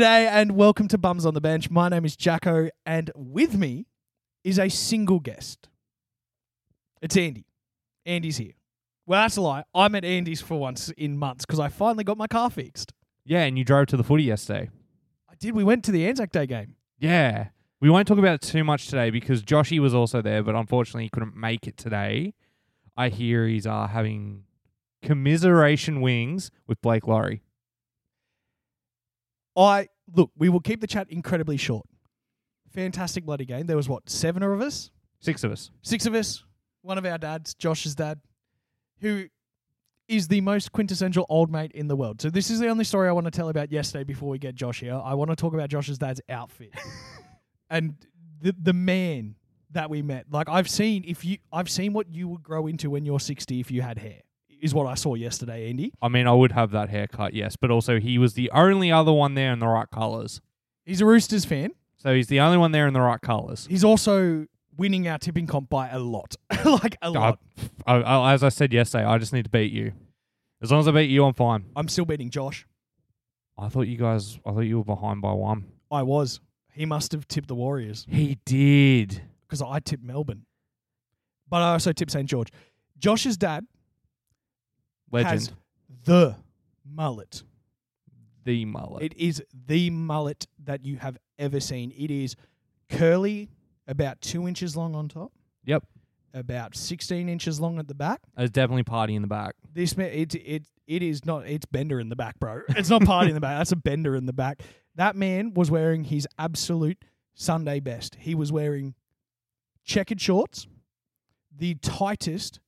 G'day and welcome to Bums on the Bench. My name is Jacko, and with me is a single guest. It's Andy. Andy's here. Well, that's a lie. I'm at Andy's for once in months because I finally got my car fixed. Yeah, and you drove to the footy yesterday. I did. We went to the Anzac Day game. Yeah. We won't talk about it too much today because Joshy was also there, but unfortunately he couldn't make it today. I hear he's uh, having commiseration wings with Blake Lawrie. I look. We will keep the chat incredibly short. Fantastic bloody game. There was what seven of us, Six of us. six of us. One of our dads, Josh's dad, who is the most quintessential old mate in the world. So this is the only story I want to tell about yesterday before we get Josh here. I want to talk about Josh's dad's outfit and the the man that we met. Like I've seen if you I've seen what you would grow into when you're 60 if you had hair. Is what I saw yesterday, Andy. I mean, I would have that haircut, yes, but also he was the only other one there in the right colours. He's a Roosters fan. So he's the only one there in the right colours. He's also winning our tipping comp by a lot. like a lot. I, I, as I said yesterday, I just need to beat you. As long as I beat you, I'm fine. I'm still beating Josh. I thought you guys, I thought you were behind by one. I was. He must have tipped the Warriors He did. because I tipped Melbourne. But I also tipped St. George. Josh's dad Legend. has the mullet. the mullet. It is the mullet that you have ever seen. It is curly, about two inches long on top, yep. about 16 inches long at the back. It's definitely party in the back. This man, it it it is not. It's bender in the back, bro. It's not party in the back. That's a bender in the back. That man was wearing his absolute Sunday best. He was wearing checkered shorts, the tightest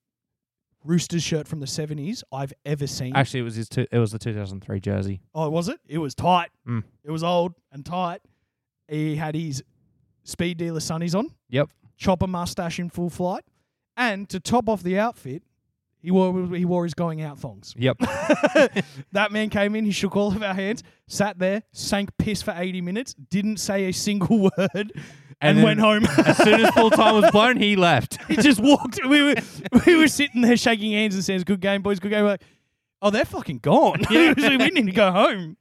Roosters shirt from the seventies I've ever seen. Actually, it was his. Two, it was the 2003 jersey. oh, was it? It was tight. Mm. It was old and tight. He had his speed dealer sunnies on, Yep. chopper mustache in full flight, and to top off the outfit, he wore he wore his going out thongs. Yep. that man came in, he shook all of our hands, sat there, sank piss for 80 minutes, didn't say a single word, and, then went home. as soon as full time was blown, he left. he just walked. We were we were sitting there shaking hands and saying, Good game, boys, good game. We're like, oh, they're fucking gone. we need to go home.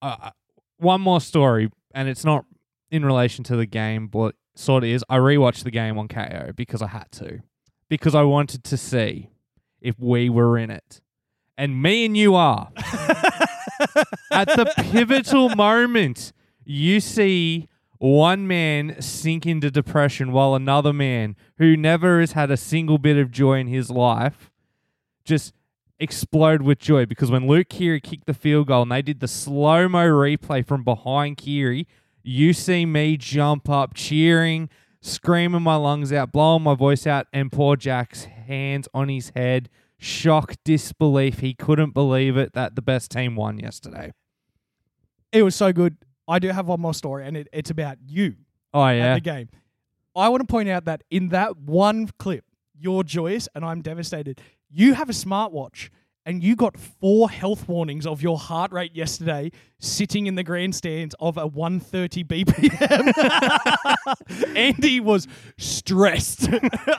Uh, one more story, and it's not in relation to the game, but sort of is. I rewatched the game on Kayo because I had to, because I wanted to see if we were in it, and me and you are. At the pivotal moment, you see one man sink into depression while another man who never has had a single bit of joy in his life just explode with joy because when Luke Keary kicked the field goal and they did the slow mo replay from behind Keary, you see me jump up, cheering, screaming my lungs out, blowing my voice out, and poor Jack's hands on his head, shock, disbelief. He couldn't believe it that the best team won yesterday. It was so good. I do have one more story, and it, it's about you Oh at yeah, the game. I want to point out that in that one clip, you're joyous and I'm devastated. You have a smartwatch and you got four health warnings of your heart rate yesterday sitting in the grandstands of a 130 BPM. Andy was stressed.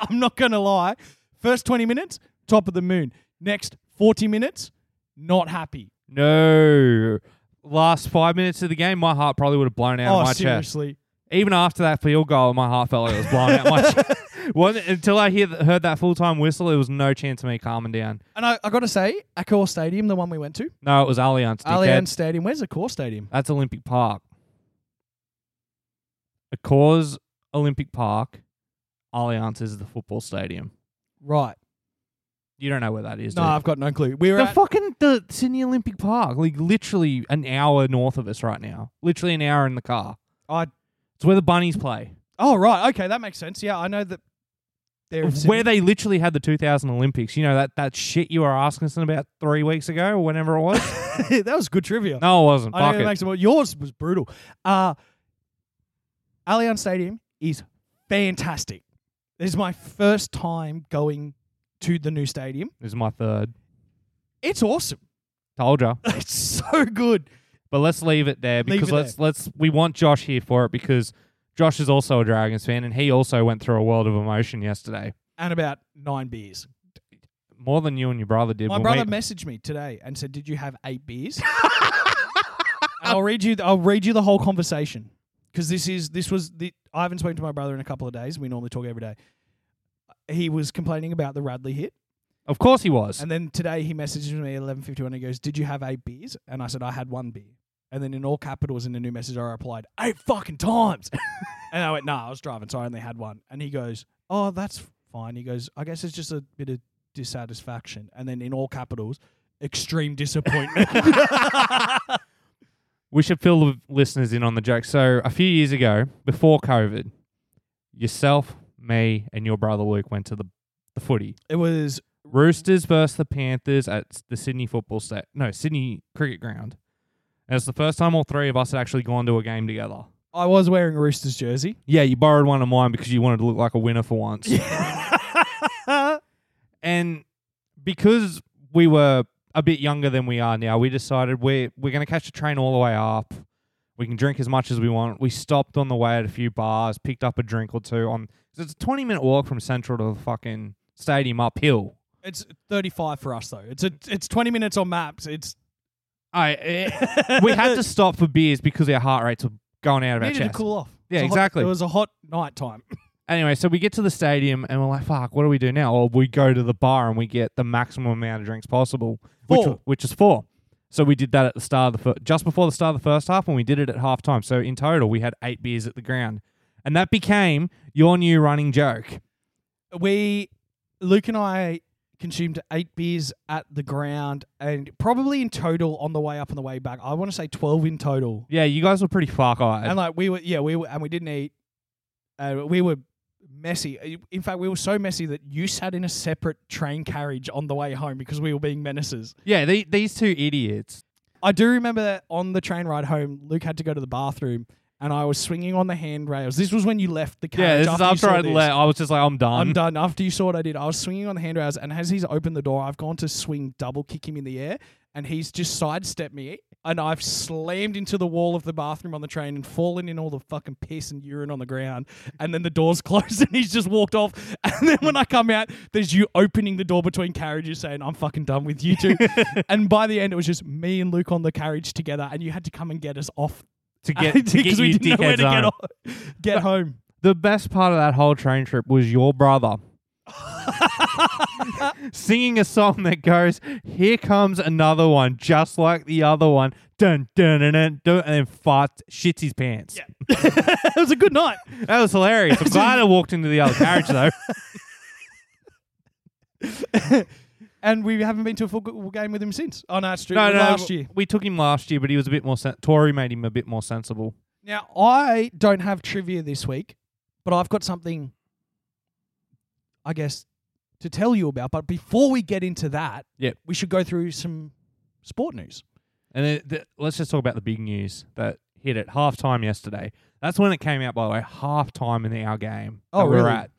I'm not going to lie. First 20 minutes, top of the moon. Next 40 minutes, not happy. no. Last five minutes of the game, my heart probably would have blown out oh, of my chest. seriously. Even after that field goal, my heart felt like it was blown out my chest. Until I hear, heard that full time whistle, it was no chance of me calming down. And I, I got to say, Accor Stadium, the one we went to, No, it was Allianz. Allianz dickhead. Stadium. Where's Accor Stadium? That's Olympic Park. Accors Olympic Park, Allianz is the football stadium. Right. You don't know where that is, No, do you? I've got no clue. We were the at, fucking the Sydney Olympic Park, like literally an hour north of us right now. Literally an hour in the car. I, It's where the bunnies play. oh, right. Okay, that makes sense. Yeah, I know that they're where they literally had the 2000 Olympics. You know that that shit you were asking us about three weeks ago or whenever it was. that was good trivia. no, it wasn't. I Fuck know that it. makes it, well, yours was brutal. Uh, Allianz Stadium is fantastic. This is my first time going to the new stadium. This is my third. It's awesome. Told you. It's so good. But let's leave it there Leave because it let's let's we want Josh here for it because Josh is also a Dragons fan and he also went through a world of emotion yesterday. And about nine beers. More than you and your brother did. My when brother we- messaged me today and said, Did you have eight beers? I'll read you. I'll read you the whole conversation because this is this was the. I haven't spoken to my brother in a couple of days. We normally talk every day. He was complaining about the Radley hit, Of course he was. and then today he messages me at eleven fifty one. He goes, "Did you have eight beers?" And I said, "I had one beer." And then in all capitals in the new message, I replied, eight fucking times. and I went, no, I was driving, so I only had one. And he goes, oh, that's fine. He goes, I guess it's just a bit of dissatisfaction. And then in all capitals, extreme disappointment. we should fill the listeners in on the joke. So a few years ago, before COVID, yourself, me, and your brother Luke went to the the footy. it was Roosters versus the Panthers at the Sydney football set. No, Sydney cricket ground. And it's the first time all three of us had actually gone to a game together. I was wearing a Roosters jersey. Yeah, you borrowed one of mine because you wanted to look like a winner for once. and because we were a bit younger than we are now, we decided we're we're going to catch the train all the way up. We can drink as much as we want. We stopped on the way at a few bars, picked up a drink or two. On it's a twenty minute walk from Central to the fucking stadium uphill. It's 35 for us though. It's a, it's 20 minutes on maps. It's I eh, we had to stop for beers because our heart rates were going out of our needed to chest. cool off. Yeah, It a hot- exactly. it was a hot night time. Anyway, so we get to the stadium and we're like, "Fuck, what do we do now?" Well, we go to the bar and we get the maximum amount of drinks possible, which Four. which is four. So we did that at the start of the fir- just before the start of the first half, and we did it at half time. So in total, we had eight beers at the ground, and that became your new running joke. we Luke and I consumed eight beers at the ground and probably in total on the way up and the way back. I want to say 12 in total. Yeah, you guys were pretty fuck eyed. And like we were yeah, we were and we didn't eat uh, we were messy. Uh, in fact, we were so messy that you sat in a separate train carriage on the way home because we were being menaces. Yeah, the, these two idiots. I do remember that on the train ride home, Luke had to go to the bathroom and I was swinging on the handrails. This was when you left the Yeah, carriage. this is after I let. I was just like, I'm done. I'm done. After you saw what I did, I was swinging on the handrails, and as he's opened the door, I've gone to swing double kick him in the air, and he's just sidestepped me, and I've slammed into the wall of the bathroom on the train and fallen in all the fucking piss and urine on the ground. And then the door's closed, and he's just walked off. And then when I come out, there's you opening the door between carriages, saying, "I'm fucking done with you two. and by the end, it was just me and Luke on the carriage together, and you had to come and get us off to get to get because we didn't know where to get, off, get home. The best part of that whole train trip was your brother singing a song that goes, "Here comes another one, just like the other one." Dun dun dun dun, dun and then farts, shits his pants. Yeah. it was a good night. That was hilarious. I'm glad I walked into the other carriage though. and we haven't been to a football game with him since. Oh no, it's true. no, no, last year. we took him last year, but he was a bit more. Sen- Tory made him a bit more sensible. Now I don't have trivia this week, but I've got something. I guess to tell you about. But before we get into that, Yep. we should go through some sport news. And then the, let's just talk about the big news that hit at halftime yesterday. That's when it came out, by the way, halftime in our game. Oh, that we were really? at.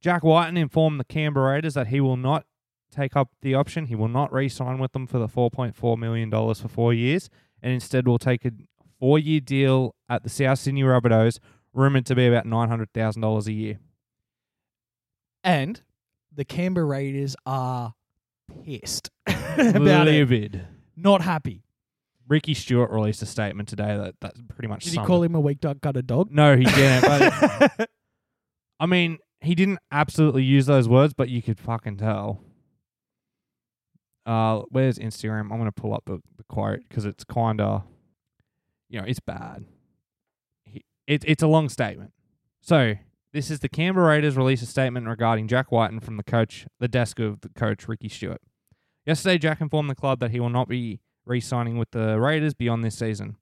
Jack Wighton informed the Canberra Raiders that he will not take up the option. He will not re-sign with them for the four point four million dollars for four years, and instead will take a four-year deal at the South Sydney Rabbitohs, rumored to be about nine hundred thousand dollars a year. And the Canberra Raiders are pissed about it. Livid. Not happy. Ricky Stuart released a statement today that that's pretty much Did he summed call it. him a weak dog gutted dog? No, he didn't. But I mean, he didn't absolutely use those words, but you could fucking tell. Uh, where's Instagram? I'm gonna pull up the, the quote because it's kind of, you know, it's bad. He, it, it's a long statement. So this is the Canberra Raiders release a statement regarding Jack Wighton from the coach, the desk of the coach Ricky Stuart. Yesterday, Jack informed the club that he will not be re-signing with the Raiders beyond this season.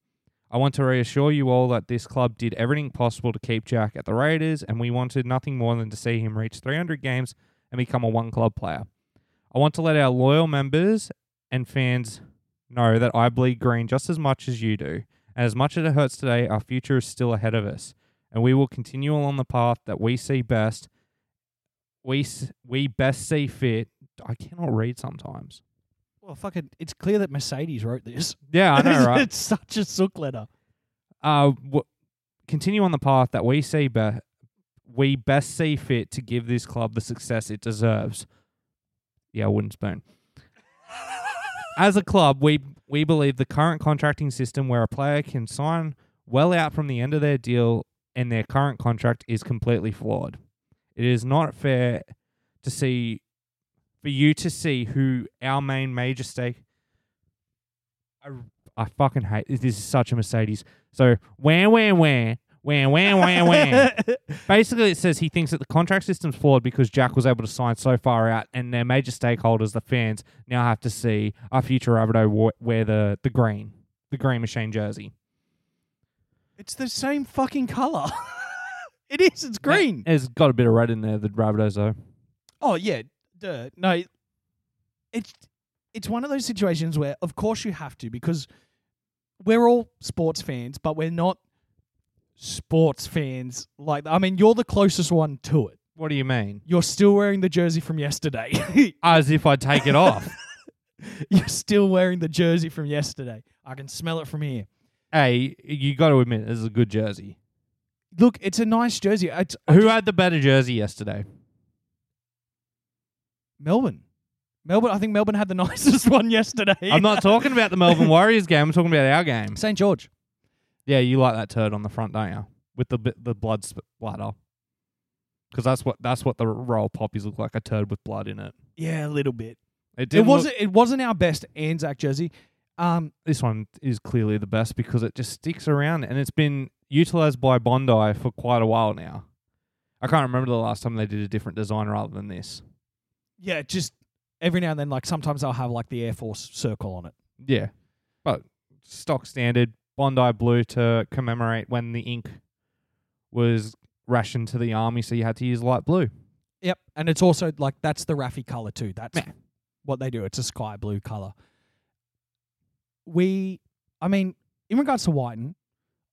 I want to reassure you all that this club did everything possible to keep Jack at the Raiders, and we wanted nothing more than to see him reach 300 games and become a one club player. I want to let our loyal members and fans know that I bleed green just as much as you do. And as much as it hurts today, our future is still ahead of us, and we will continue along the path that we see best. We we best see fit. I cannot read sometimes. Well, fucking, it's clear that Mercedes wrote this. Yeah, I know, right? it's such a sook letter. uh, w- continue on the path that we see be- we best see fit to give this club the success it deserves. Yeah, wooden spoon. As a club, we we believe the current contracting system where a player can sign well out from the end of their deal and their current contract is completely flawed. It is not fair to see for you to see who our main major stake. I, I fucking hate this. This is such a Mercedes. So where where where where where where where. Basically, it says he thinks that the contract system's flawed because Jack was able to sign so far out, and their major stakeholders, the fans, now have to see our future Rabbitoh wear the the green, the green machine jersey. It's the same fucking color. it is. It's green. It's got a bit of red in there. The though. Oh yeah, duh. No, it's it's one of those situations where, of course, you have to because we're all sports fans, but we're not sports fans. Like, I mean, you're the closest one to it. What do you mean? You're still wearing the jersey from yesterday. As if I'd take it off. you're still wearing the jersey from yesterday. I can smell it from here. Hey, you got to admit, this is a good jersey. Look, it's a nice jersey. It's Who had the better jersey yesterday? Melbourne. Melbourne. I think Melbourne had the nicest one yesterday. I'm not talking about the Melbourne Warriors game. I'm talking about our game. St George. Yeah, you like that turd on the front, don't you? With the the blood splatter. Because that's what that's what the roll poppies look like—a turd with blood in it. Yeah, a little bit. It, It didn't look- wasn't. it wasn't our best Anzac jersey. Um, this one is clearly the best because it just sticks around and it's been utilized by Bondi for quite a while now. I can't remember the last time they did a different design rather than this. yeah, just every now and then, like sometimes I'll have like the Air Force circle on it. Yeah, but stock standard Bondi blue to commemorate when the ink was rationed to the army, so you had to use light blue. Yep, and it's also like that's the Raffy color too. That's Yeah. what they do. It's a sky blue color. We, I mean, in regards to Wighton,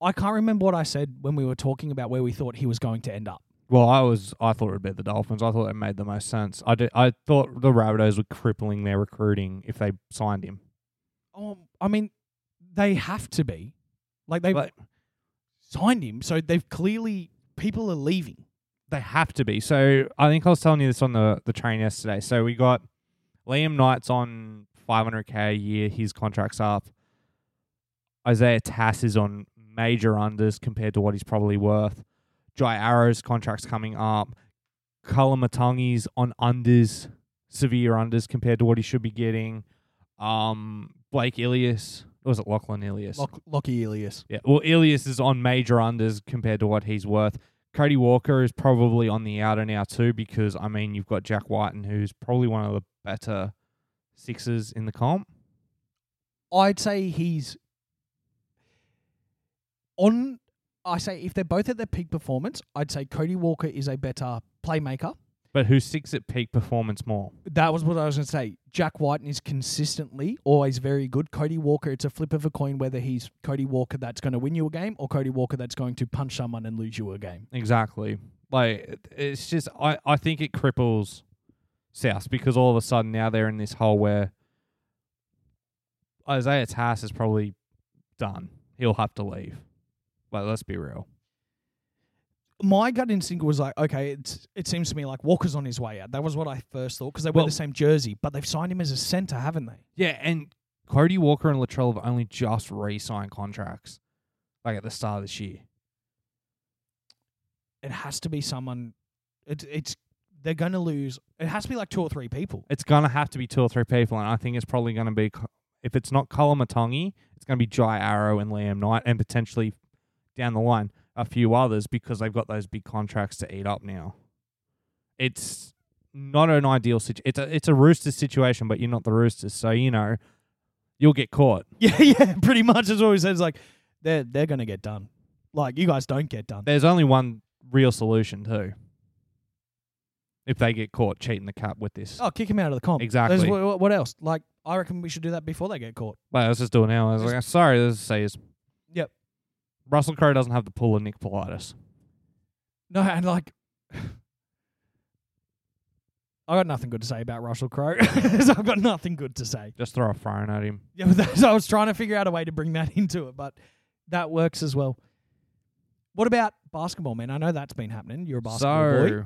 I can't remember what I said when we were talking about where we thought he was going to end up. Well, I was I thought it would be the Dolphins. I thought it made the most sense. I did, I thought the Rabbitohs were crippling their recruiting if they signed him. Oh, I mean, they have to be, like they've But- signed him, so they've clearly people are leaving. They have to be. So I think I was telling you this on the, the train yesterday. So we got Liam Knight's on 500k a year. His contract's up. Isaiah Tass is on major unders compared to what he's probably worth. Jai Arrow's contract's coming up. Cullen Matangi's on unders, severe unders compared to what he should be getting. Um, Blake Ilias, or was it Lachlan Ilias? Lock, Lockie Ilias. Yeah, well, Ilias is on major unders compared to what he's worth. Cody Walker is probably on the outer now too, because I mean you've got Jack Wighton, who's probably one of the better sixes in the comp. I'd say he's on. I say if they're both at their peak performance, I'd say Cody Walker is a better playmaker. But who sticks at peak performance more? That was what I was going to say. Jack Wighton is consistently always very good. Cody Walker, it's a flip of a coin whether he's Cody Walker that's going to win you a game or Cody Walker that's going to punch someone and lose you a game. Exactly. Like it- it's just I, I think it cripples South because all of a sudden now they're in this hole where Isaiah Tass is probably done. He'll have to leave. But let's be real. My gut instinct was like, okay, it's, it seems to me like Walker's on his way out. That was what I first thought because they wear Well- the same jersey, but they've signed him as a center, haven't they? Yeah, and Cody Walker and Latrell have only just re-signed contracts, like at the start of this year. It has to be someone. It's it's they're going to lose. It has to be like two or three people. It's gonna have to be two or three people, and I think it's probably gonna be if it's not Colin Matangi, it's gonna be Jai Arrow and Liam Knight, and potentially down the line a few others because they've got those big contracts to eat up now. It's not an ideal situation. It's a it's a Roosters situation, but you're not the Roosters, so you know you'll get caught. Yeah, yeah, pretty much. What he says. Like they're they're going to get done. Like you guys don't get done. There's only one real solution too. If they get caught cheating the cap with this, Oh, kick him out of the comp. Exactly. There's, what, what else? Like I reckon we should do that before they get caught. Wait, let's just do it now. I was Just- like, sorry, this says. Yep. Russell Crowe doesn't have the pull of Nick Politis. No, and like. I got nothing good to say about Russell Crowe. I've got nothing good to say. Just throw a phone at him. Yeah, but that's, I was trying to figure out a way to bring that into it, but that works as well. What about basketball, man? I know that's been happening. You're a basketball so boy.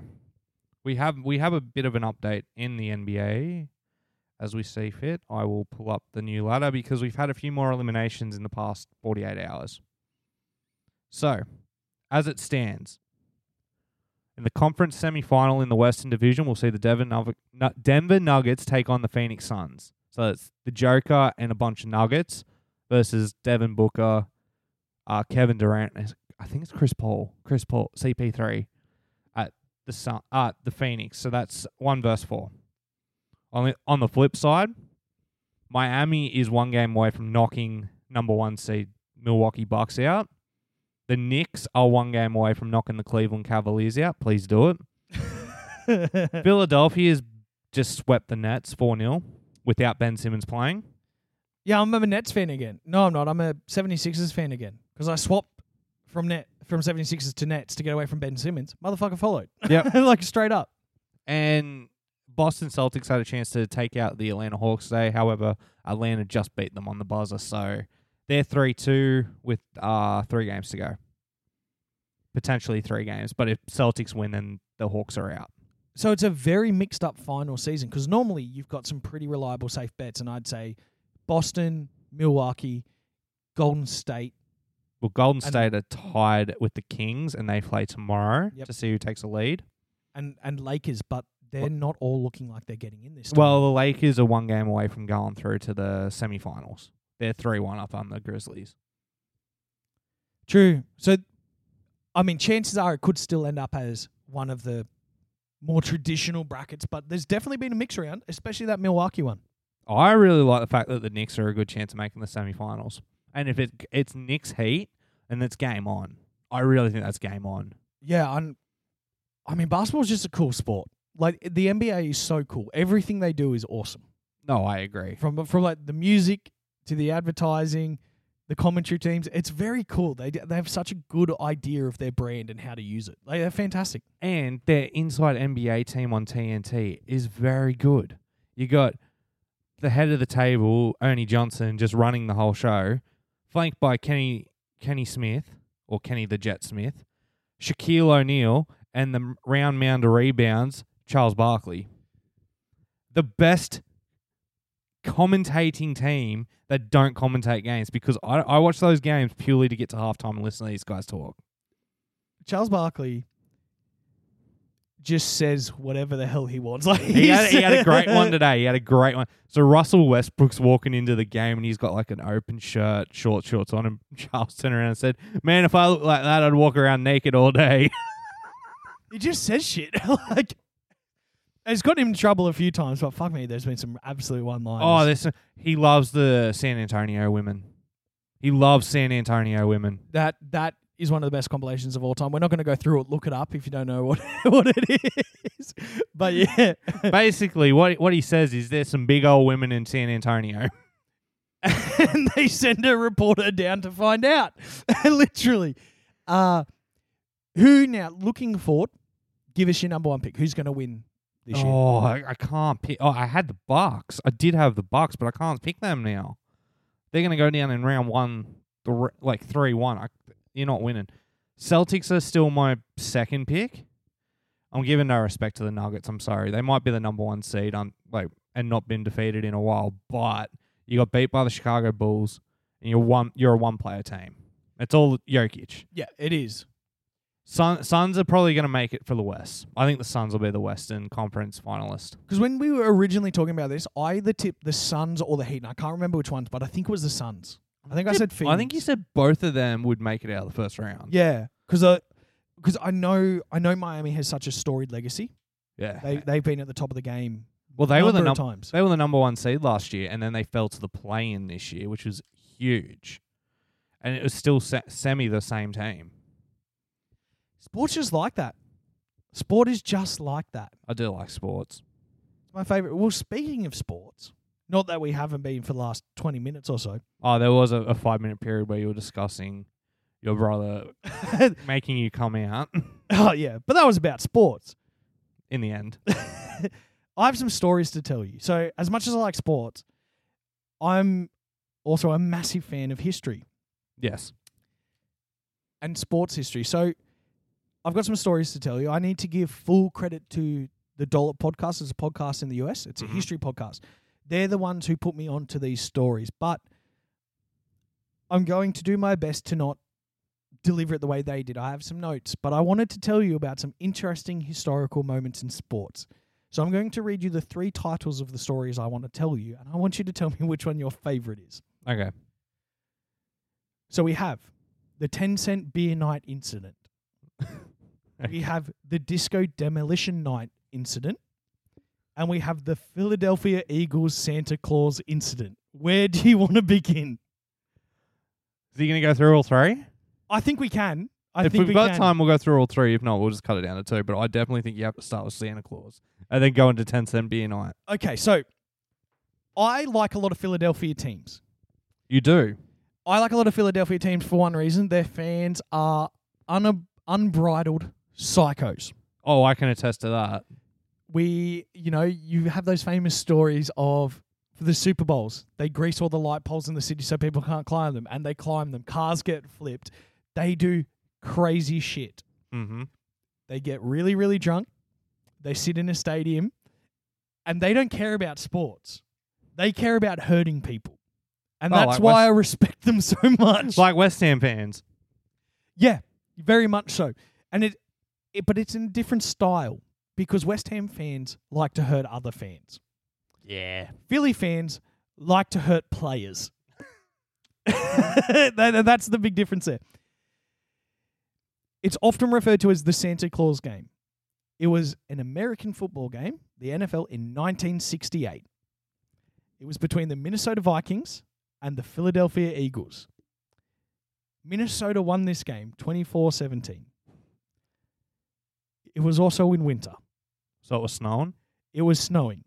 We have we have a bit of an update in the NBA. as we see fit. I will pull up the new ladder because we've had a few more eliminations in the past 48 hours. So, as it stands, in the conference semi-final in the Western Division, we'll see the Denver, Nug- Nu- Denver Nuggets take on the Phoenix Suns. So it's the Joker and a bunch of Nuggets versus Devin Booker, uh, Kevin Durant. I think it's Chris Paul, Chris Paul, CP3 at the Sun, uh, the Phoenix. So that's one verse four. On the, on the flip side, Miami is one game away from knocking number one seed Milwaukee Bucks out. The Knicks are one game away from knocking the Cleveland Cavaliers out. Please do it. Philadelphia's just swept the Nets 4 0 without Ben Simmons playing. yeah, I'm a Nets fan again. No, I'm not. I'm a 76ers fan again because I swapped from net from 76ers to Nets to get away from Ben Simmons. Motherfucker followed. Yep. like straight up. And Boston Celtics had a chance to take out the Atlanta Hawks today. However, Atlanta just beat them on the buzzer. So they're 3 2 with uh, three games to go. Potentially three games. But if Celtics win, then the Hawks are out. So it's a very mixed up final season because normally you've got some pretty reliable safe bets, and I'd say Boston, Milwaukee, Golden State. Well, Golden And- State are tied with the Kings, and they play tomorrow Yep. to see who takes the lead. and and Lakers, but they're What- not all looking like they're getting in this. Time. Well, the Lakers are one game away from going through to the semifinals. They're 3 1 up on the Grizzlies. true. So, I mean, chances are it could still end up as one of the more traditional brackets, but there's definitely been a mix around, especially that Milwaukee one. I really like the fact that the Knicks are a good chance of making the semifinals. And if it it's Knicks Heat, and it's game on. I really think that's game on. Yeah, and I mean, basketball's just a cool sport. Like the NBA is so cool. Everything they do is awesome. No, I agree. From from like the music to the advertising, the commentary teams. It's very cool. They they have such a good idea of their brand and how to use it. Like, they're fantastic. And their inside NBA team on TNT is very good. You got the head of the table, Ernie Johnson, just running the whole show, flanked by Kenny Kenny Smith or Kenny the Jet Smith, Shaquille O'Neal, and the round mound rebounds, Charles Barkley. The best commentating team that don't commentate games because I, I watch those games purely to get to halftime and listen to these guys talk. Charles Barkley just says whatever the hell he wants. Like He had, he had a great one today. He had a great one. So Russell Westbrook's walking into the game and he's got like an open shirt, short shorts on, and Charles turned around and said, "Man, if I look like that, I'd walk around naked all day." He just says shit. like it's got him in trouble a few times, but fuck me, there's been some absolute one liners. oh, this he loves the San Antonio women. He loves San Antonio women. that that is one of the best compilations of all time. We're not going to go through it. Look it up if you don't know what what it is. But yeah, Basically, what what he says is there's some big old women in San Antonio. and they send a reporter down to find out. Literally, uh, who now looking forward? Give us your number one pick. Who's going to win this year? Oh, I, I can't pick. Oh, I had the Bucks. I did have the Bucks, but I can't pick them now. They're gonna go down in round one, like three one. I, you're not winning. Celtics are still my second pick. I'm giving no respect to the Nuggets. I'm sorry. They might be the number one seed on like and not been defeated in a while, but you got beat by the Chicago Bulls, and you're one. You're a one player team. It's all Jokic. Yeah, it is. Sun, Suns are probably going to make it for the West. I think the Suns will be the Western Conference finalist. Because when we were originally talking about this, I either tipped the Suns or the Heat, and I can't remember which ones, but I think it was the Suns. I think I said Phoenix. I think you said both of them would make it out of the first round. yeah, because I because I know I know Miami has such a storied legacy. Yeah. They they've been at the top of the game. well, they were the number num- times. they were the number one seed last year, and then they fell to the play in this year, which was huge. And it was still se- semi the same team. Sports just like that. Sport is just like that. I do like sports. It's my favorite. Well, speaking of sports, not that we haven't been for the last twenty minutes or so. Oh, there was a, a five minute period where you were discussing your brother making you come out oh yeah, but that was about sports. in the end. I have some stories to tell you. So, as much as I like sports, I'm also a massive fan of history Yes. and sports history. So, I've got some stories to tell you. I need to give full credit to the Dollop podcast. It's a podcast in the US. It's a Mhm. history podcast. They're the ones who put me onto these stories, but I'm going to do my best to not deliver it the way they did. I have some notes, but I wanted to tell you about some interesting historical moments in sports. So I'm going to read you the three titles of the stories I want to tell you, and I want you to tell me which one your favorite is. Okay. So we have the 10 cent beer night incident. We have the disco demolition night incident. And we have the Philadelphia Eagles Santa Claus incident. Where do you want to begin? Is he going to go through all three? I think we can. I if think we've we got can. time, we'll go through all three. If not, we'll just cut it down to two. But I definitely think you have to start with Santa Claus and then go into 10 cent beer night. Okay, so I like a lot of Philadelphia teams. You do. I like a lot of Philadelphia teams for one reason. Their fans are un- unbridled psychos. Oh, I can attest to that. We, you know, you have those famous stories of for the Super Bowls, they grease all the light poles in the city so people can't climb them, and they climb them. Cars get flipped. They do crazy shit. Mm-hmm. They get really, really drunk. They sit in a stadium, and they don't care about sports. They care about hurting people, and Oh, that's like why West- I respect them so much. Like West Ham fans. Yeah, very much so. And it, it but it's in a different style because West Ham fans like to hurt other fans. Yeah. Philly fans like to hurt players. That- that's the big difference there. It's often referred to as the Santa Claus game. It was an American football game, the NFL, in 1968. It was between the Minnesota Vikings and the Philadelphia Eagles. Minnesota won this game 24 17. It was also in winter. So it was snowing. It was snowing.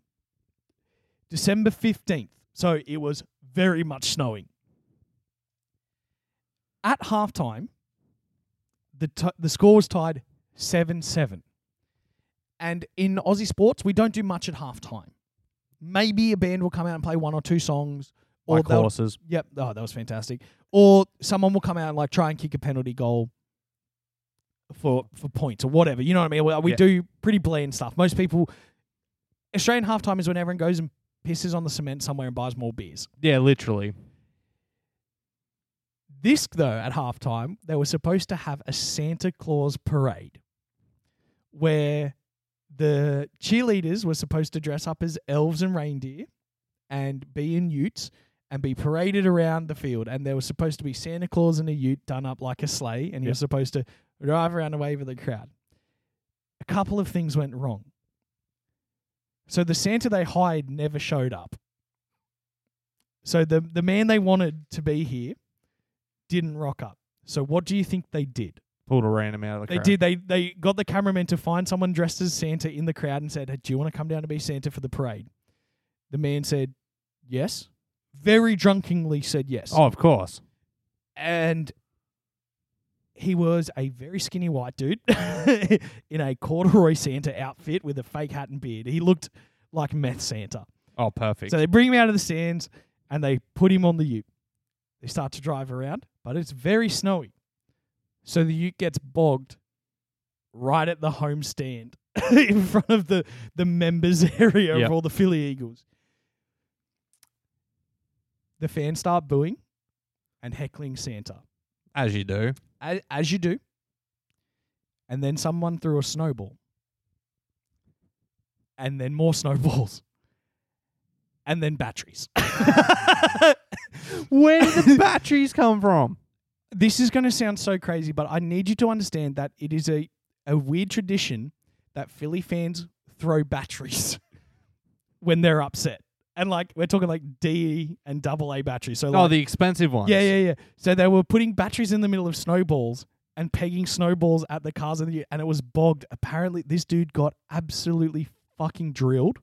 December 15th. So it was very much snowing. At halftime, the, t- the score was tied 7 7. And in Aussie sports, we don't do much at halftime. Maybe a band will come out and play one or two songs. Or Like horses. Yep. Oh, that was fantastic. Or someone will come out and like try and kick a penalty goal for for points or whatever. You know what I mean? We, we Yeah. do pretty bland stuff. Most people, Australian halftime is when everyone goes and pisses on the cement somewhere and buys more beers. Yeah, literally. This though, at halftime, they were supposed to have a Santa Claus parade where the cheerleaders were supposed to dress up as elves and reindeer and be in utes and be paraded around the field. And there was supposed to be Santa Claus in a ute done up like a sleigh, and he Yeah. was supposed to drive around and wave at the crowd. A couple of things went wrong. So the Santa they hired never showed up. So the the man they wanted to be here didn't rock up. So what do you think they did? Pulled a random out of the They crowd. did. They they got the cameraman to find someone dressed as Santa in the crowd and said, hey, "Do you want to come down to be Santa for the parade?" The man said, "Yes." Very drunkenly said yes. Oh, of course. and he was a very skinny white dude in a corduroy Santa outfit with a fake hat and beard. He looked like meth Santa. Oh, perfect. So they bring him out of the stands and they put him on the ute. They start to drive around, but it's very snowy. So the ute gets bogged right at the home stand in front of the, the members area Yep. of all the Philly Eagles. The fans start booing and heckling Santa, As you do. As, as you do. And then someone threw a snowball. And then more snowballs. And then batteries. Where did the batteries come from? this is going to sound so crazy, but I need you to understand that it is a, a weird tradition that Philly fans throw batteries when they're upset. And like we're talking like D and double A batteries. So oh, like, Oh, the expensive ones. yeah, yeah, yeah. So they were putting batteries in the middle of snowballs and pegging snowballs at the cars in the and it was bogged. Apparently, this dude got absolutely fucking drilled.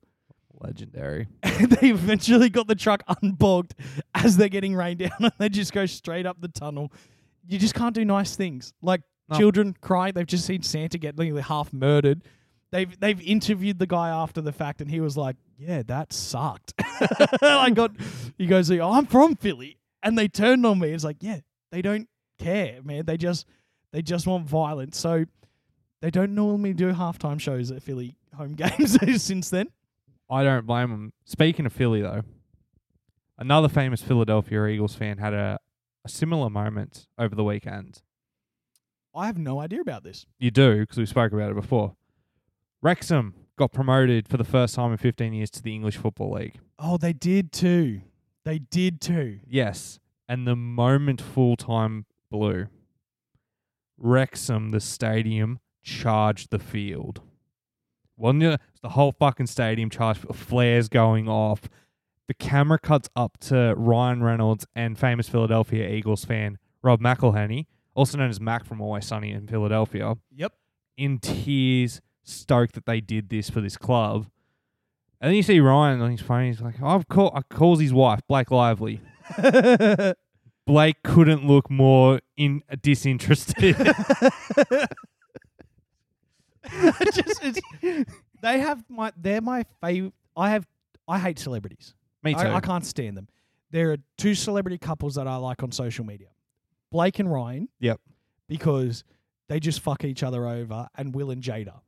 Legendary. And they eventually got the truck unbogged as they're getting rained down and they just go straight up the tunnel. You just can't do nice things. Like No. children cry, they've just seen Santa get nearly half murdered. They've they've interviewed the guy after the fact and he was like, Yeah, that sucked. I got he goes, oh, I'm from Philly. And they turned on me. It's like, yeah, they don't care, man. They just they just want violence. So they don't normally do halftime shows at Philly home games since then. I don't blame him. Speaking of Philly, though, another famous Philadelphia Eagles fan had a, a similar moment over the weekend. I have no idea about this. You do, because we spoke about it before. Wrexham got promoted for the first time in 15 years to the English Football League. Oh, they did too. They did too. Yes. And the moment full time blew, Wrexham, the stadium, charged the field. Wasn't? The whole fucking stadium charged, flares going off. The camera cuts up to Ryan Reynolds and famous Philadelphia Eagles fan Rob McElhenney, also known as Mac from Always Sunny in Philadelphia, Yep. in tears, stoked that they did this for this club. And then you see Ryan on his phone. He's like, "I've call, I calls his wife Blake Lively." Blake couldn't look more in disinterested. Just, they have my. They're my favorite. I have. I hate celebrities. Me too. I, I can't stand them. There are two celebrity couples that I like on social media, Blake and Ryan. Yep. Because they just fuck each other over, and Will and Jada,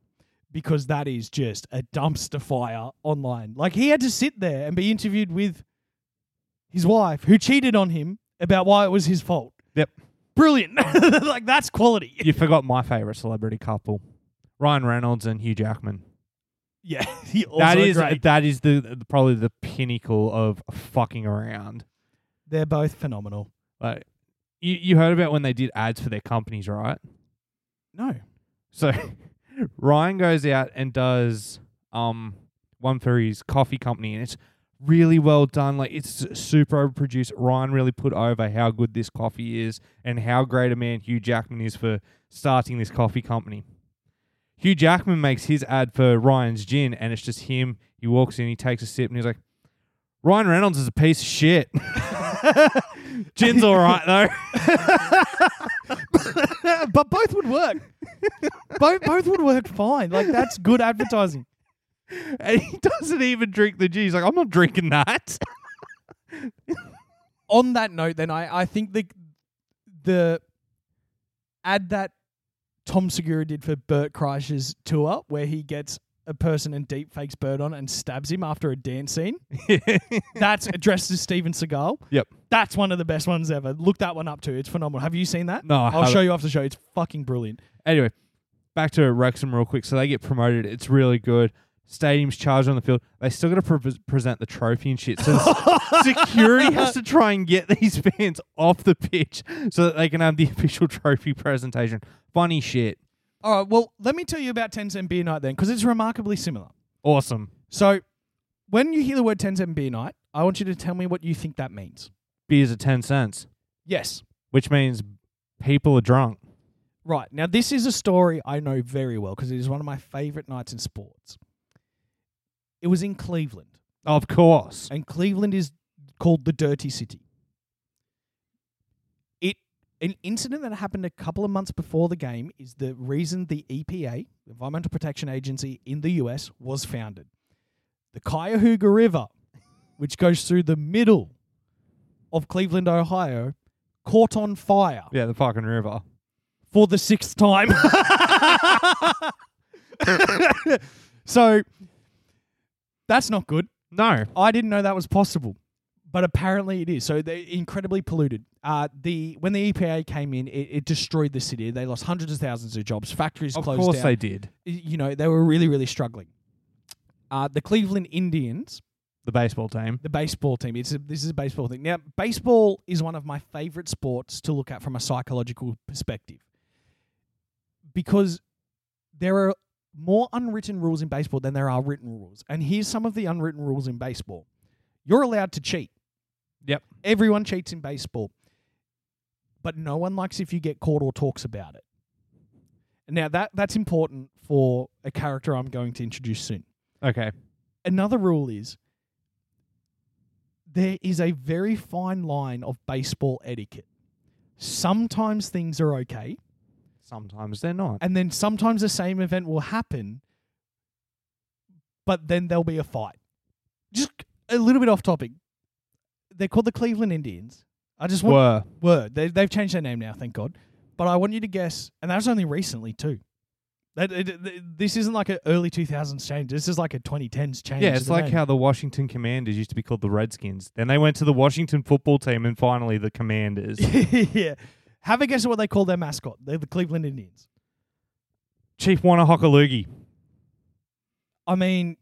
because that is just a dumpster fire online. Like he had to sit there and be interviewed with his wife, who cheated on him, about why it was his fault. Yep. Brilliant. like that's quality. you forgot my favorite celebrity couple, Ryan Reynolds and Hugh Jackman. Yeah, he also that is great. that is the, the probably the pinnacle of fucking around. They're both phenomenal. Like you, you heard about when they did ads for their companies, right? No. So Ryan goes out and does um one for his coffee company, and it's really well done. Like it's super overproduced. Ryan really put over how good this coffee is and how great a man Hugh Jackman is for starting this coffee company. Hugh Jackman makes his ad for Ryan's gin, and it's just him. He walks in, he takes a sip, and he's like, "Ryan Reynolds is a piece of shit." Gin's all right though. but both would work. both both would work fine. Like that's good advertising. and he doesn't even drink the gin. He's like, "I'm not drinking that." On that note, then I, I think the the ad that Tom Segura did for Bert Kreischer's tour, where he gets a person and deep fakes Bert on and stabs him after a dance scene. That's addressed as Steven Seagal. Yep. That's one of the best ones ever. Look that one up too. It's phenomenal. Have you seen that? No, I I'll haven't. show you after the show. It's fucking brilliant. Anyway, back to Wrexham real quick. So they get promoted. It's really good. Stadium's charged on the field. They still got to pre- present the trophy and shit. So security has to try and get these fans off the pitch so that they can have the official trophy presentation. Funny shit. All right. Well, let me tell you about 10 cent beer night then, because it's remarkably similar. Awesome. So, when you hear the word 10 cent beer night, I want you to tell me what you think that means. Beers are 10 cents, Yes. which means people are drunk. Right. Now, this is a story I know very well because it is one of my favorite nights in sports. It was in Cleveland, Of course. and Cleveland is called the Dirty City. An incident that happened a couple of months before the game is the reason the EPA, the Environmental Protection Agency in the US, was founded. The Cuyahoga River, which goes through the middle of Cleveland, Ohio, caught on fire Yeah, the fucking river. for the sixth time. so that's not good. No. I didn't know that was possible, but apparently it is. So they're incredibly polluted. Uh, the when the EPA came in, it, it destroyed the city. They lost hundreds of thousands of jobs. Factories Of closed course down. they did. You know they were really really struggling. Uh, the Cleveland Indians, The baseball team. the baseball team. It's a, this is a baseball thing. Now, baseball is one of my favorite sports to look at from a psychological perspective because there are more unwritten rules in baseball than there are written rules. And here's some of the unwritten rules in baseball. You're allowed to cheat. Yep. Everyone cheats in baseball. But no one likes if you get caught or talks about it. Now that that's important for a character I'm going to introduce soon Okay. another rule is there is a very fine line of baseball etiquette. Sometimes things are okay, Sometimes they're not. and then sometimes the same event will happen, but then there'll be a fight. Just a little bit off topic. They're called the Cleveland Indians. I just want Were. word. They, they've changed their name now, thank God. But I want you to guess, and that was only recently too. That, it, it- this isn't like an early 2000s change. This is like a 2010s change. Yeah, it's like name. how the Washington Commanders used to be called the Redskins. Then they went to the Washington football team, and finally the Commanders. yeah. Have a guess at what they call their mascot. They're the Cleveland Indians. Chief Wanahockaloogie. I mean,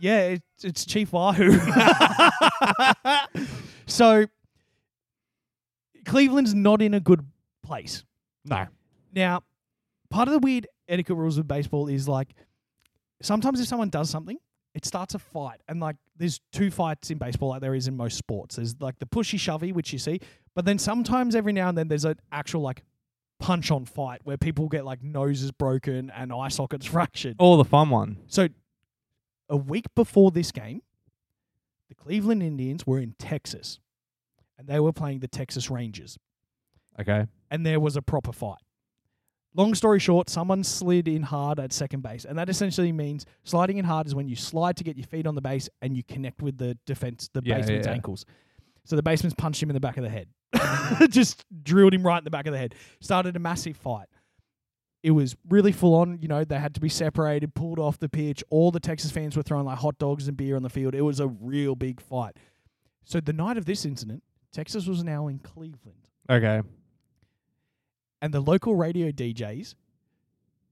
yeah, it's, it's Chief Wahoo. so Cleveland's not in a good place. No. Now, part of the weird etiquette rules of baseball is like sometimes if someone does something, it starts a fight. And like there's two fights in baseball like there is in most sports. There's like the pushy shovey, which you see, but then sometimes every now and then there's an actual like punch on fight where people get like noses broken and eye sockets fractured. All the fun one. So a week before this game, the Cleveland Indians were in Texas and they were playing the Texas Rangers Okay. and there was a proper fight. Long story short, someone slid in hard at second base, and that essentially means sliding in hard is when you slide to get your feet on the base and you connect with the defense, the Yeah, baseman's yeah. ankles. So the baseman's punched him in the back of the head, just drilled him right in the back of the head. Started a massive fight. It was really full on. You know, they had to be separated, pulled off the pitch. All the Texas fans were throwing like hot dogs and beer on the field. It was a real big fight. So the night of this incident, Texas was now in Cleveland Okay. and the local radio DJs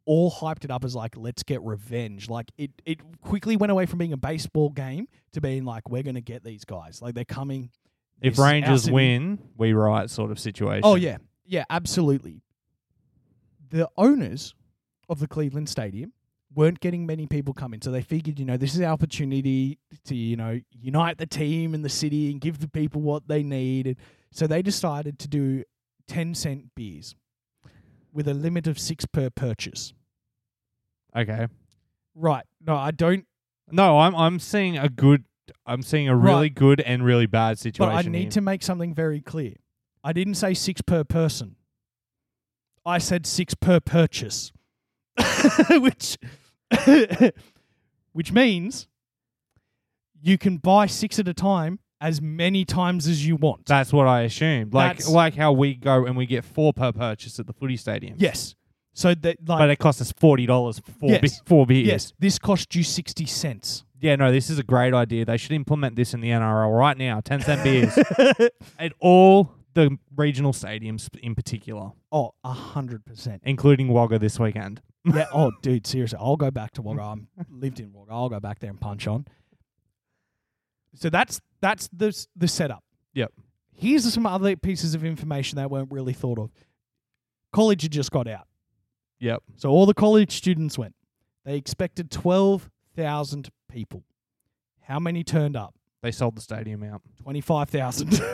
all hyped it up as like let's get revenge like it it quickly went away from being a baseball game to being like we're going to get these guys like they're coming If Rangers win, we riot sort of situation. oh yeah yeah absolutely the owners of the Cleveland Stadium weren't getting many people coming so they figured you know this is our opportunity to you know unite the team and the city and give the people what they need and so they decided to do 10 cent beers with a limit of 6 per purchase Okay. Right. No, I don't. No, I'm I'm seeing a good. I'm seeing a Right. really good and really bad situation. But. I need here. to make something very clear. I didn't say six per person. I said six per purchase, which which means you can buy six at a time as many times as you want. That's what I assumed. Like That's- like how we go and we get four per purchase at the footy stadium. yes. So that like But it cost us forty dollars for four, Yes. be- four beers. yes, this cost you sixty cents. Yeah, no, this is a great idea. They should implement this in the NRL right now. Ten cent beers at all the regional stadiums in particular, oh, a hundred percent. including Wagga this weekend. yeah. Oh, dude, seriously, I'll go back to Wagga. I'm lived in Wagga. I'll go back there and punch on. So that's that's the s- the setup. Yep. Here's some other pieces of information that weren't really thought of. College had just got out, Yep. so all the college students went. They expected twelve thousand people. How many turned up? They sold the stadium out. Twenty five thousand.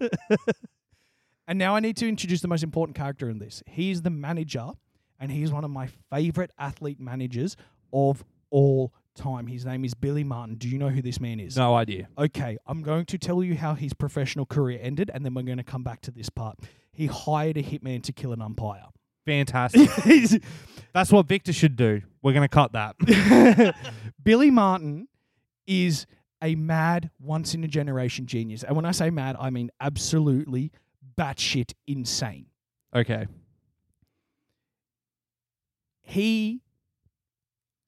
and now I need to introduce the most important character in this. He's the manager, and he's one of my favorite athlete managers of all time. His name is Billy Martin. Do you know who this man is? No idea. Okay, I'm going to tell you how his professional career ended, and then we're going to come back to this part. He hired a hitman to kill an umpire. Fantastic. That's what Victor should do. We're gonna cut that. Billy Martin is a mad, once in a generation genius. And when I say mad, I mean absolutely batshit insane. Okay. He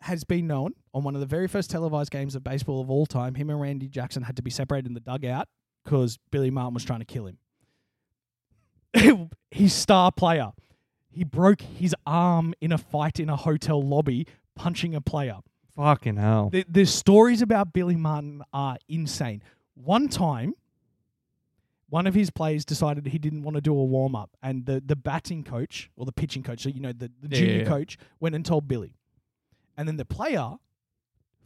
has been known on one of the very first televised games of baseball of all time. Him and Randy Jackson had to be separated in the dugout because Billy Martin was trying to kill him. his star player. He broke his arm in a fight in a hotel lobby punching a player. Fucking hell. The, the stories about Billy Martin are insane. One time, one of his players decided he didn't want to do a warm up, and the, the batting coach or the pitching coach, so you know the, the Yeah, junior yeah, yeah. coach, went and told Billy, and then the player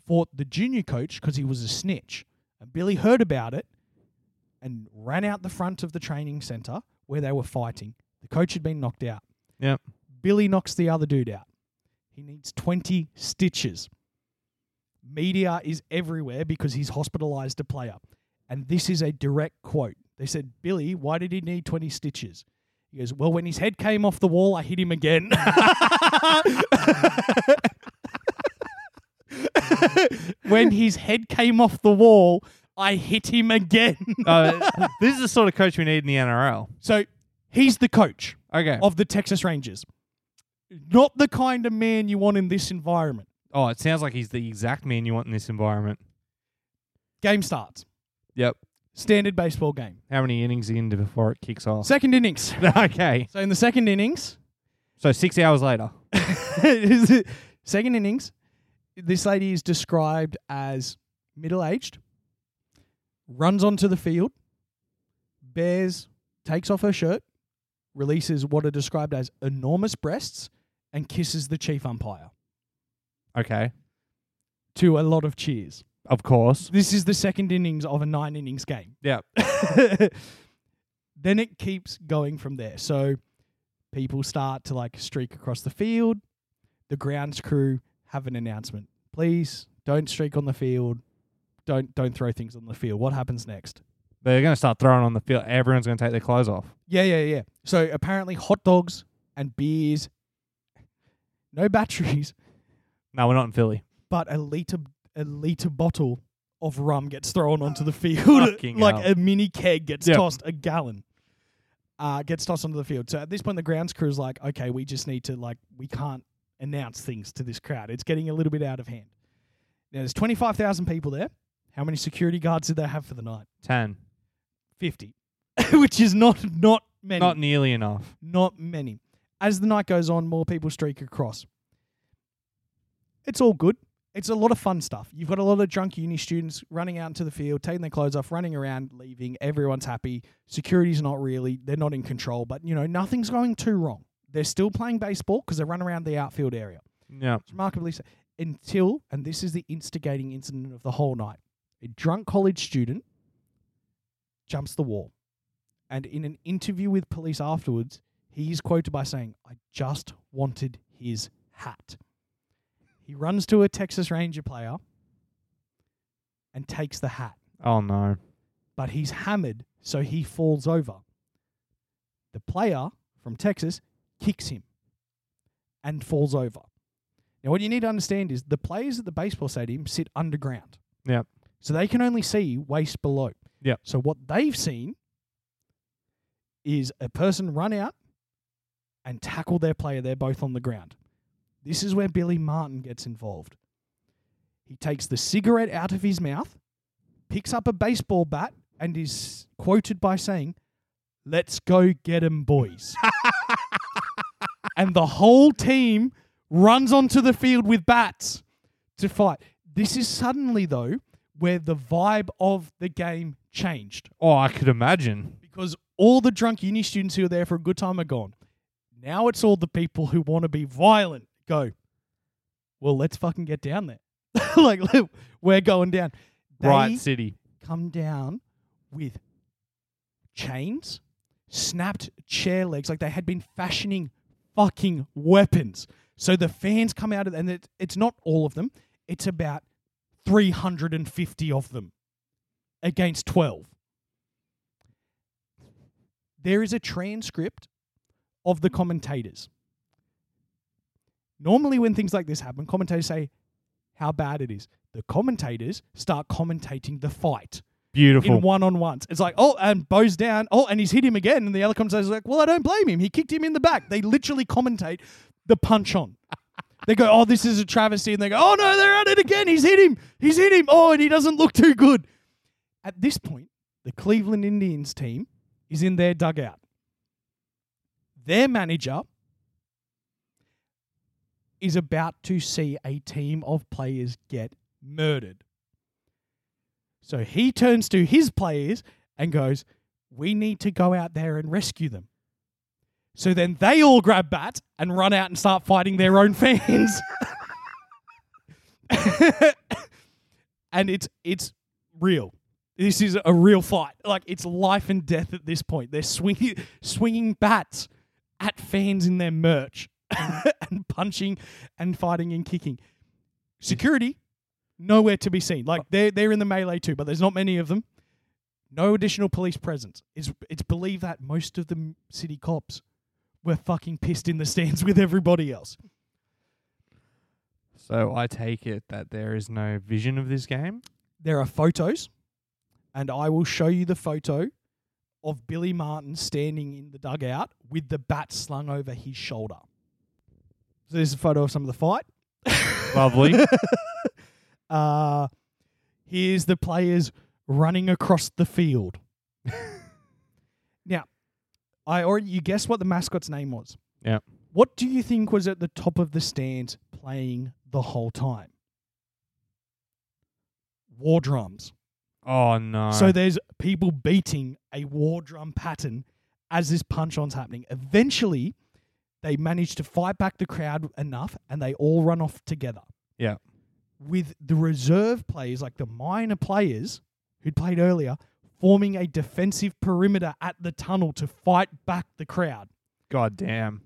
fought the junior coach because he was a snitch, and Billy heard about it and ran out the front of the training center where they were fighting. The coach had been knocked out. Yep. Billy knocks the other dude out. He needs 20 stitches. Media is everywhere because he's hospitalized a player. And this is a direct quote. They said, Billy, why did he need 20 stitches? He goes, Well, when his head came off the wall, I hit him again. when his head came off the wall, I hit him again. Uh, this is the sort of coach we need in the NRL. so he's the coach Okay. of the Texas Rangers. Not the kind of man you want in this environment. Oh, it sounds like he's the exact man you want in this environment. Game starts. Yep. Standard baseball game. How many innings into before it kicks off? Second innings. okay. So in the second innings, So six hours later. second innings, this lady is described as middle aged, runs onto the field, bears, takes off her shirt, releases what are described as enormous breasts, and kisses the chief umpire Okay. to a lot of cheers. Of course. This is the second innings of a nine innings game. Yep. then it keeps going from there. So people start to like streak across the field. The grounds crew have an announcement. Please don't streak on the field. Don't don't throw things on the field. What happens next? They're going to start throwing on the field. Everyone's going to take their clothes off. Yeah, yeah, yeah. So apparently hot dogs and beers, no batteries, No, we're not in Philly. but a liter a liter bottle of rum gets thrown onto the field, Fucking like hell. a mini keg gets Yep. tossed, a gallon, uh, gets tossed onto the field. So at this point, the grounds crew is like, okay, we just need to like, we can't announce things to this crowd. It's getting a little bit out of hand. Now there's twenty five thousand people there. How many security guards did they have for the night? 10. Fifty, which is not not many. Not nearly enough. Not many. As the night goes on, more people streak across. It's all good. It's a lot of fun stuff. You've got a lot of drunk uni students running out into the field, taking their clothes off, running around, leaving. Everyone's happy. Security's not really, they're not in control, but you know, nothing's going too wrong. They're still playing baseball because they run around the outfield area. Yeah. It's remarkably so. Until, and this is the instigating incident of the whole night, a drunk college student jumps the wall. And in an interview with police afterwards, he is quoted by saying, I just wanted his hat. He runs to a Texas Ranger player and takes the hat, Oh, no. but he's hammered, so he falls over. The player from Texas kicks him and falls over. Now, what you need to understand is the players at the baseball stadium sit underground. Yep. So they can only see waist below. Yep. So what they've seen is a person run out and tackle their player. They're both on the ground. This is where Billy Martin gets involved. He takes the cigarette out of his mouth, picks up a baseball bat, and is quoted by saying, Let's go get 'em, boys. and the whole team runs onto the field with bats to fight. This is suddenly, though, where the vibe of the game changed Oh, I could imagine. because all the drunk uni students who were there for a good time are gone. Now it's all the people who want to be violent go, well, let's fucking get down there. like, look, we're going down. They Riot City. come down with chains, snapped chair legs, like they had been fashioning fucking weapons. So the fans come out of, and it, it's not all of them, it's about 350 of them against 12. There is a transcript of the commentators. Normally, when things like this happen, commentators say how bad it is. The commentators start commentating the fight Beautiful. in one on ones. It's like, oh, and Bo's down. Oh, and he's hit him again. And the other commentator's like, well, I don't blame him. He kicked him in the back. They literally commentate the punch on. They go, oh, this is a travesty. And they go, oh, no, they're at it again. He's hit him. He's hit him. Oh, and he doesn't look too good. At this point, the Cleveland Indians team is in their dugout. Their manager is about to see a team of players get murdered. So he turns to his players and goes, We need to go out there and rescue them. So then they all grab bats and run out and start fighting their own fans. and it's it's real. This is a real fight. Like it's life and death at this point. They're swinging swinging bats at fans in their merch Mm. and punching and fighting and kicking. Mm. Security nowhere to be seen. Like oh. they're they're in the melee too, but there's not many of them. No additional police presence. It's it's believed that most of the city cops were fucking pissed in the stands with everybody else. so I take it that there is no vision of this game. There are photos, and I will show you the photo of Billy Martin standing in the dugout with the bat slung over his shoulder. So this is a photo of some of the fight. Lovely. uh, here's the players running across the field. now, I already you guessed what the mascot's name was. Yeah. What do you think was at the top of the stands playing the whole time? War drums. oh no. So there's people beating a war drum pattern as this punch on's happening. Eventually, they manage to fight back the crowd enough and they all run off together. Yeah. With the reserve players, like the minor players who'd played earlier, forming a defensive perimeter at the tunnel to fight back the crowd. God damn.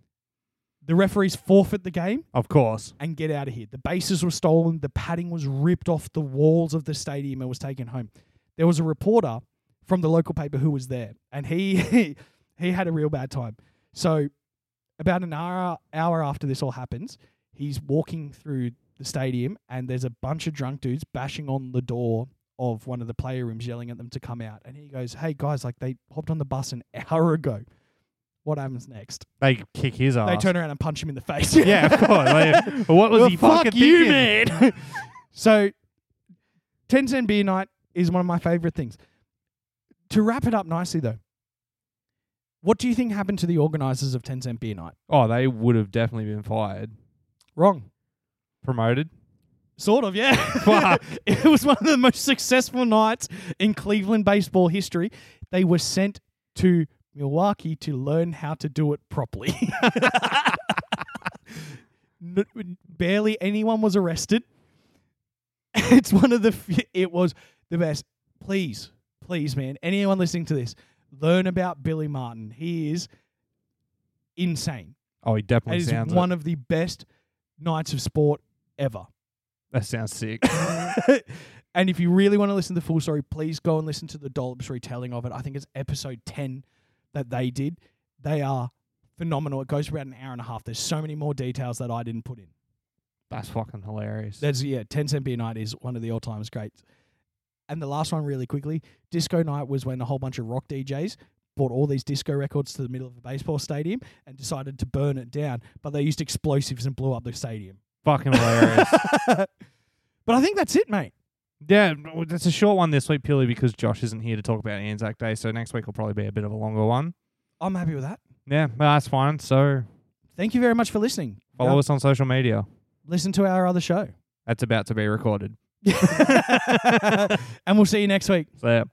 The referees forfeit the game Of course. and get out of here. The bases were stolen. The padding was ripped off the walls of the stadium and was taken home. There was a reporter from the local paper who was there, and he he had a real bad time. So, about an hour hour after this all happens, he's walking through the stadium, and there's a bunch of drunk dudes bashing on the door of one of the player rooms, yelling at them to come out. And he goes, "Hey guys, like they hopped on the bus an hour ago. What happens next?" They kick his ass. They turn around and punch him in the face. Yeah, of course. Like, what was Well, he fuck fucking you, thinking? man. so, 10 cent beer night is one of my favorite things. To wrap it up nicely, though, what do you think happened to the organizers of 10 cent beer night? Oh, they would have definitely been fired. Wrong. Promoted. Sort of, yeah. It was one of the most successful nights in Cleveland baseball history. They were sent to Milwaukee to learn how to do it properly. Barely anyone was arrested. It's one of the. f- It was the best. Please, please, man. Anyone listening to this, learn about Billy Martin. He is insane. Oh, he definitely is sounds one of the best nights of sport ever. That sounds sick. and if you really want to listen to the full story, please go and listen to the Dollops retelling of it. I think it's episode 10 that they did. They are phenomenal. It goes for about an hour and a half. There's so many more details that I didn't put in. That's fucking hilarious. That's yeah, 10 Cent Beer Night is one of the all-time greats. And the last one, really quickly Disco Night was when a whole bunch of rock DJs brought all these disco records to the middle of a baseball stadium and decided to burn it down. But they used explosives and blew up the stadium. fucking hilarious. but I think that's it, mate. yeah, that's a short one this week purely because Josh isn't here to talk about Anzac Day. So next week will probably be a bit of a longer one. I'm happy with that. Yeah, well, that's fine. So Thank you very much for listening. follow Uh, us on social media. listen to our other show. That's about to be recorded. and we'll see you next week. So yeah.